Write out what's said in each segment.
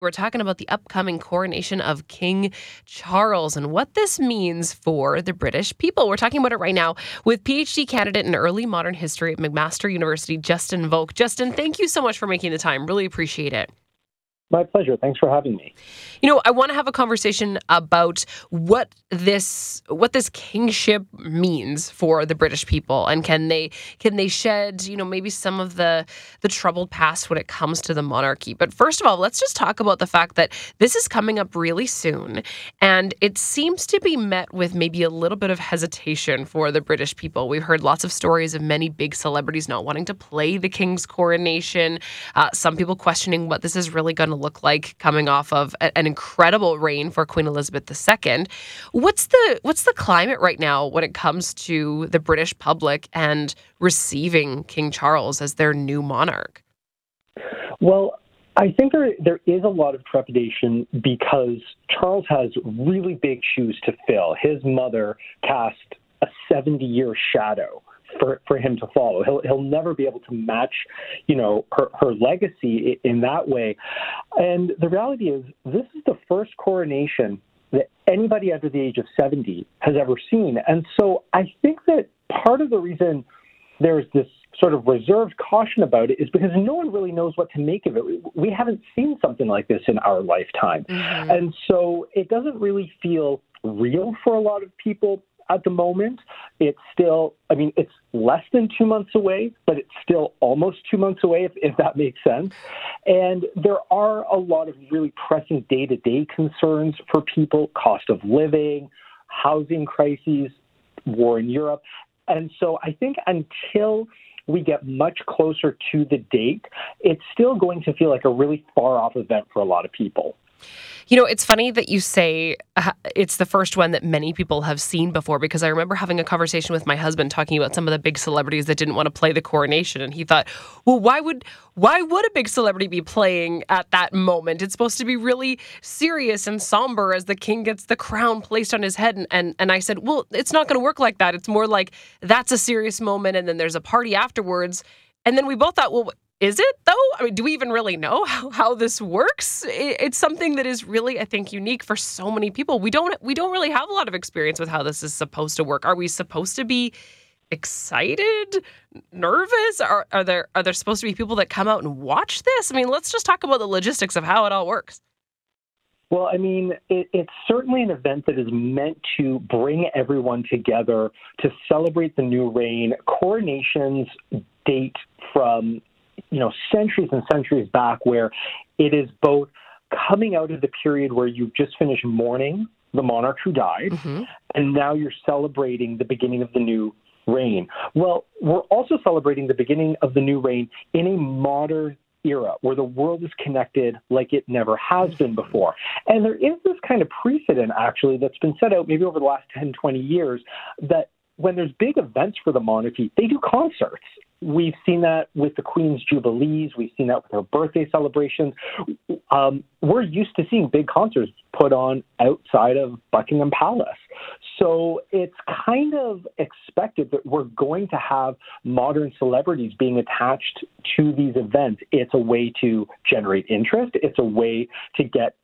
We're talking about the upcoming coronation of King Charles and what this means for the British people. We're talking about it right now with PhD candidate in early modern history at McMaster University, Justin Vovk. Justin, thank you so much for making the time. Really appreciate it. My pleasure. Thanks for having me. You know, I want to have a conversation about what this what this kingship means for the British people and can they can they shed, you know, maybe some of the the troubled past when it comes to the monarchy. But first of all, let's just talk about the fact that this is coming up really soon and it seems to be met with maybe a little bit of hesitation for the British people. We've heard lots of stories of many big celebrities not wanting to play the king's coronation. Uh, some people questioning what this is really going to look like coming off of a, an incredible reign for Queen Elizabeth II. What's the what's the climate right now when it comes to the British public and receiving King Charles as their new monarch? Well, I think there there is a lot of trepidation because Charles has really big shoes to fill. His mother cast a 70 year shadow for, for him to follow. He'll he'll never be able to match, you know, her, her legacy in that way. And the reality is, this is the first coronation that anybody under the age of 70 has ever seen. And so I think that part of the reason there's this sort of reserved caution about it is because no one really knows what to make of it. We haven't seen something like this in our lifetime. Mm-hmm. And so it doesn't really feel real for a lot of people at the moment. It's still, I mean, it's less than two months away, but it's still almost two months away, if, if that makes sense. And there are a lot of really pressing day to day concerns for people cost of living, housing crises, war in Europe. And so I think until we get much closer to the date, it's still going to feel like a really far off event for a lot of people. You know, it's funny that you say uh, it's the first one that many people have seen before because I remember having a conversation with my husband talking about some of the big celebrities that didn't want to play the coronation and he thought, "Well, why would why would a big celebrity be playing at that moment? It's supposed to be really serious and somber as the king gets the crown placed on his head." And and, and I said, "Well, it's not going to work like that. It's more like that's a serious moment and then there's a party afterwards." And then we both thought, "Well, is it though? I mean, do we even really know how, how this works? it's something that is really, I think, unique for so many people. We don't we don't really have a lot of experience with how this is supposed to work. Are we supposed to be excited, nervous? Are are there are there supposed to be people that come out and watch this? I mean, let's just talk about the logistics of how it all works. Well, I mean, it, it's certainly an event that is meant to bring everyone together to celebrate the new reign. Coronations date from you know, centuries and centuries back where it is both coming out of the period where you've just finished mourning the monarch who died, mm-hmm. and now you're celebrating the beginning of the new reign. Well, we're also celebrating the beginning of the new reign in a modern era where the world is connected like it never has been before. And there is this kind of precedent, actually, that's been set out maybe over the last 10, 20 years that when there's big events for the monarchy, they do concerts. We've seen that with the Queen's Jubilees. We've seen that with her birthday celebrations. Um, we're used to seeing big concerts put on outside of Buckingham Palace. So it's kind of expected that we're going to have modern celebrities being attached to these events. It's a way to generate interest, it's a way to get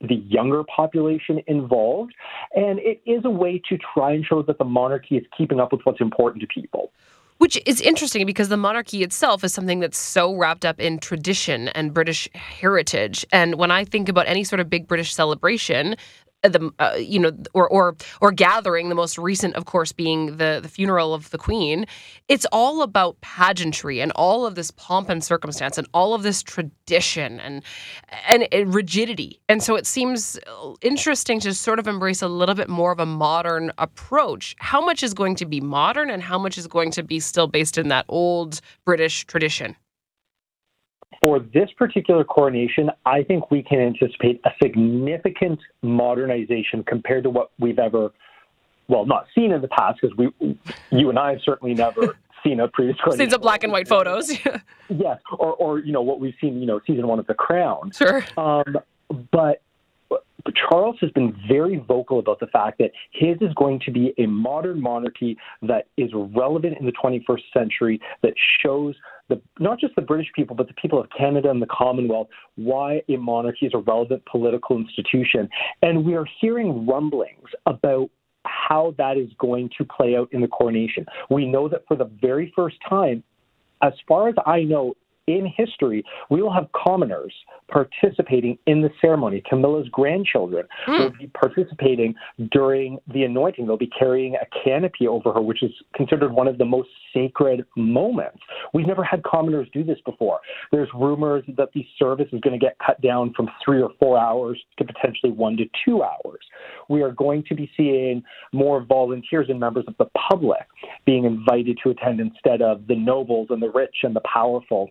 the younger population involved. And it is a way to try and show that the monarchy is keeping up with what's important to people. Which is interesting because the monarchy itself is something that's so wrapped up in tradition and British heritage. And when I think about any sort of big British celebration, the uh, you know or or or gathering the most recent of course being the the funeral of the queen. It's all about pageantry and all of this pomp and circumstance and all of this tradition and and, and rigidity. And so it seems interesting to sort of embrace a little bit more of a modern approach. How much is going to be modern and how much is going to be still based in that old british tradition for this particular coronation, I think we can anticipate a significant modernization compared to what we've ever, well, not seen in the past, because we, you and I have certainly never seen a previous coronation. Seen some black and white photos. yes, or, or you know what we've seen, you know, season one of The Crown. Sure. Um, but Charles has been very vocal about the fact that his is going to be a modern monarchy that is relevant in the 21st century, that shows the not just the British people, but the people of Canada and the Commonwealth, why a monarchy is a relevant political institution. And we are hearing rumblings about how that is going to play out in the coronation. We know that for the very first time, as far as I know, in history, we will have commoners participating in the ceremony. Camilla's grandchildren mm. will be participating during the anointing. They'll be carrying a canopy over her, which is considered one of the most sacred moments. We've never had commoners do this before. There's rumors that the service is going to get cut down from three or four hours to potentially one to two hours. We are going to be seeing more volunteers and members of the public being invited to attend instead of the nobles and the rich and the powerful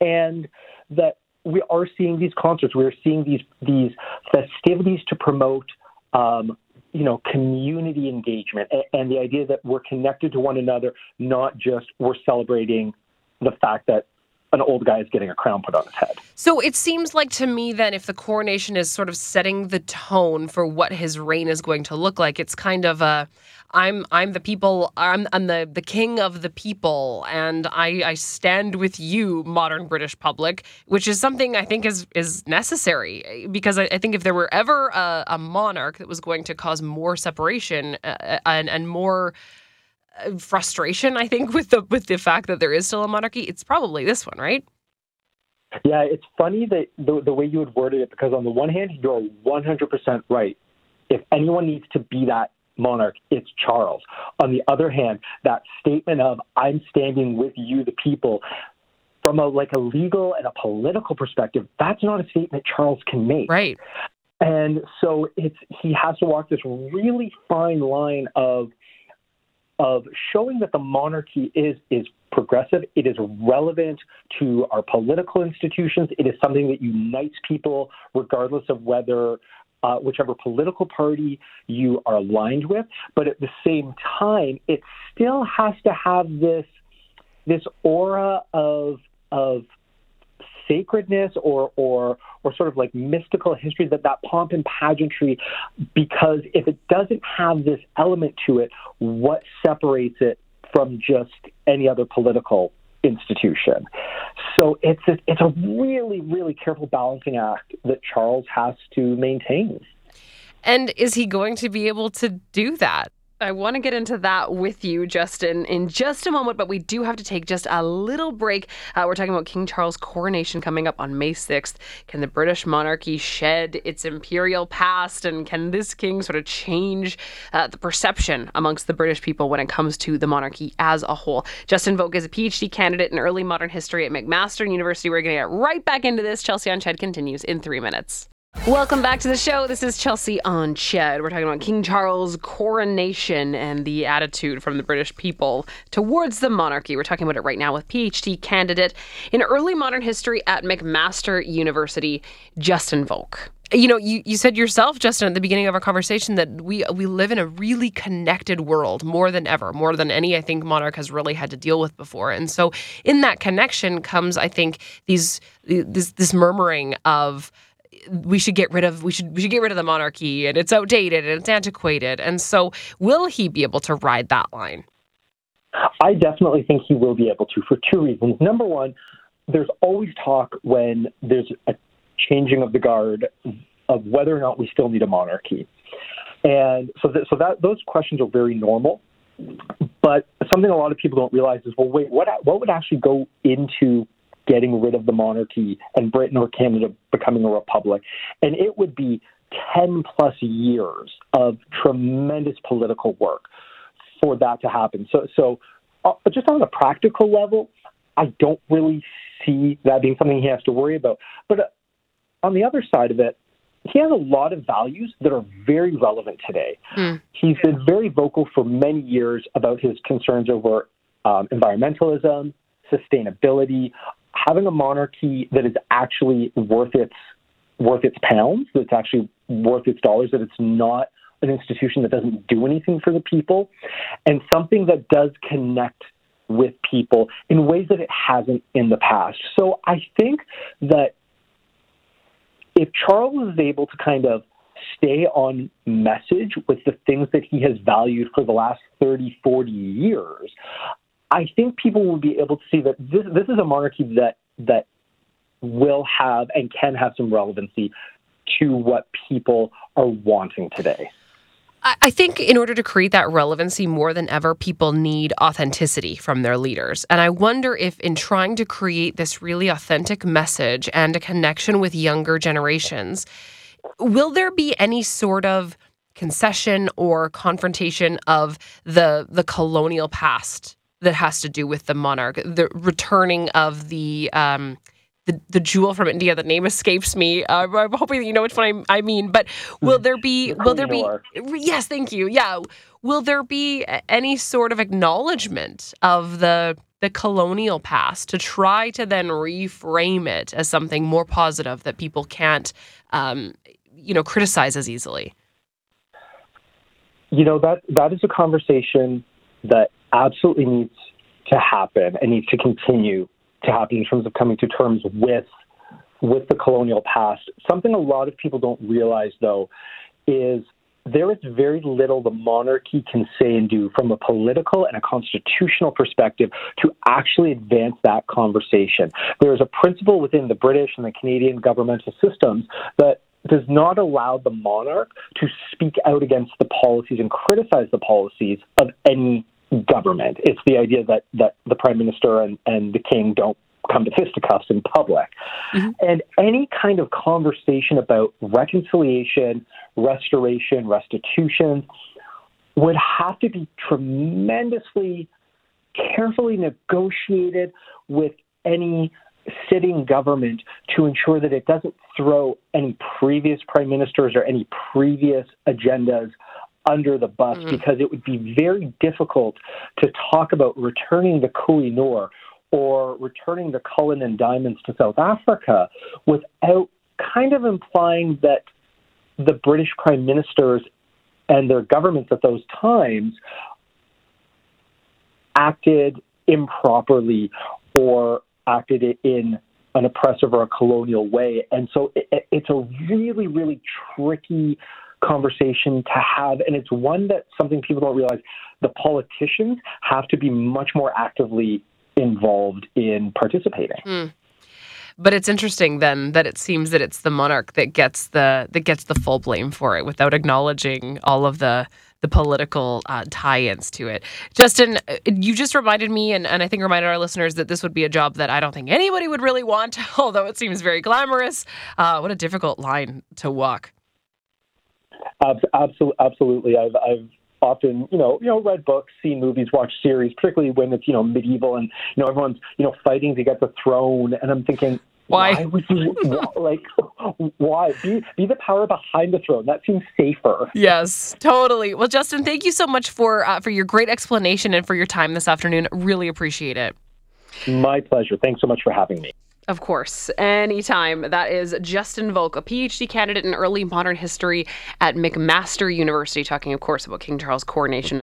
and that we are seeing these concerts. We are seeing these these festivities to promote, um, you know, community engagement and, and the idea that we're connected to one another, not just we're celebrating the fact that an old guy is getting a crown put on his head. So it seems like to me then if the coronation is sort of setting the tone for what his reign is going to look like, it's kind of a I'm I'm the people I'm I'm the the king of the people and I I stand with you modern British public which is something I think is is necessary because I, I think if there were ever a, a, monarch that was going to cause more separation uh, and and more frustration I think with the with the fact that there is still a monarchy it's probably this one right yeah it's funny that the, the way you would word it because on the one hand you're 100% right if anyone needs to be that monarch, it's Charles. On the other hand, that statement of I'm standing with you, the people, from a like a legal and a political perspective, that's not a statement Charles can make. Right. And so it's he has to walk this really fine line of of showing that the monarchy is is progressive, it is relevant to our political institutions, it is something that unites people regardless of whether uh, whichever political party you are aligned with. But at the same time, it still has to have this this aura of of sacredness or or or sort of like mystical history that that pomp and pageantry because if it doesn't have this element to it what separates it from just any other political institution. So it's a, it's a really, really careful balancing act that Charles has to maintain. And is he going to be able to do that? I want to get into that with you, Justin, in just a moment, but we do have to take just a little break. Uh, we're talking about King Charles' coronation coming up on May 6th. Can the British monarchy shed its imperial past, and can this king sort of change uh, the perception amongst the British people when it comes to the monarchy as a whole? Justin Vovk is a PhD candidate in early modern history at McMaster University. We're going to get right back into this. Chelsea on Ched continues in three minutes. Welcome back to the show. This is Chelsea on Ched. We're talking about King Charles' coronation and the attitude from the British people towards the monarchy. We're talking about it right now with PhD candidate in early modern history at McMaster University, Justin Vovk. You know, you, you said yourself, Justin, at the beginning of our conversation that we we live in a really connected world more than ever, more than any I think monarch has really had to deal with before. And so, in that connection comes, I think, these this this murmuring of we should get rid of we should we should get rid of the monarchy and it's outdated and it's antiquated. And so will he be able to ride that line? I definitely think he will be able to for two reasons. Number one, there's always talk when there's a changing of the guard of whether or not we still need a monarchy. And so that, so that those questions are very normal. But something a lot of people don't realize is, well, wait, what what would actually go into getting rid of the monarchy and Britain or Canada becoming a republic. And it would be 10 plus years of tremendous political work for that to happen. So, so uh, just on a practical level, I don't really see that being something he has to worry about. But uh, on the other side of it, he has a lot of values that are very relevant today. Mm. He's been very vocal for many years about his concerns over um, environmentalism, sustainability, having a monarchy that is actually worth its worth its pounds, that's actually worth its dollars, that it's not an institution that doesn't do anything for the people, and something that does connect with people in ways that it hasn't in the past. So I think that if Charles is able to kind of stay on message with the things that he has valued for the last 30, 40 years, I think people will be able to see that this this is a monarchy that that will have and can have some relevancy to what people are wanting today. I think in order to create that relevancy more than ever, people need authenticity from their leaders. And I wonder if, in trying to create this really authentic message and a connection with younger generations, will there be any sort of concession or confrontation of the the colonial past that has to do with the monarch, the returning of the um, the, the jewel from India. The name escapes me. Uh, I'm hoping that you know which one I, I mean. But will there be? Will there be? Yes, thank you. Yeah, will there be any sort of acknowledgement of the the colonial past to try to then reframe it as something more positive that people can't, um, you know, criticize as easily? You know that that is a conversation that absolutely needs to happen and needs to continue to happen in terms of coming to terms with with the colonial past. Something a lot of people don't realize though is there is very little the monarchy can say and do from a political and a constitutional perspective to actually advance that conversation. There is a principle within the British and the Canadian governmental systems that does not allow the monarch to speak out against the policies and criticize the policies of any government. It's the idea that, that the prime minister and, and the king don't come to fisticuffs in public. Mm-hmm. And any kind of conversation about reconciliation, restoration, restitution would have to be tremendously carefully negotiated with any sitting government to ensure that it doesn't throw any previous prime ministers or any previous agendas under the bus mm. because it would be very difficult to talk about returning the Kohinoor or returning the Cullinan diamonds to South Africa without kind of implying that the British prime ministers and their governments at those times acted improperly or acted in an oppressive or a colonial way. And so it, it's a really, really tricky conversation to have. And it's one that something people don't realize the politicians have to be much more actively involved in participating. But it's interesting then that it seems that it's the monarch that gets the that gets the full blame for it without acknowledging all of the the political uh, tie-ins to it. Justin, uh, you just reminded me, and, and I think reminded our listeners that this would be a job that I don't think anybody would really want, although it seems very glamorous. Uh, what a difficult line to walk. Absolutely, absolutely. I've, I've often, you know, you know, read books, seen movies, watched series, particularly when it's, you know, medieval and you know everyone's, you know, fighting to get the throne, and I'm thinking. Why? Why would you like? Why be be the power behind the throne? That seems safer. Yes, totally. Well, Justin, thank you so much for uh, for your great explanation and for your time this afternoon. Really appreciate it. My pleasure. Thanks so much for having me. Of course, anytime. That is Justin Vovk, a PhD candidate in early modern history at McMaster University, talking, of course, about King Charles' coronation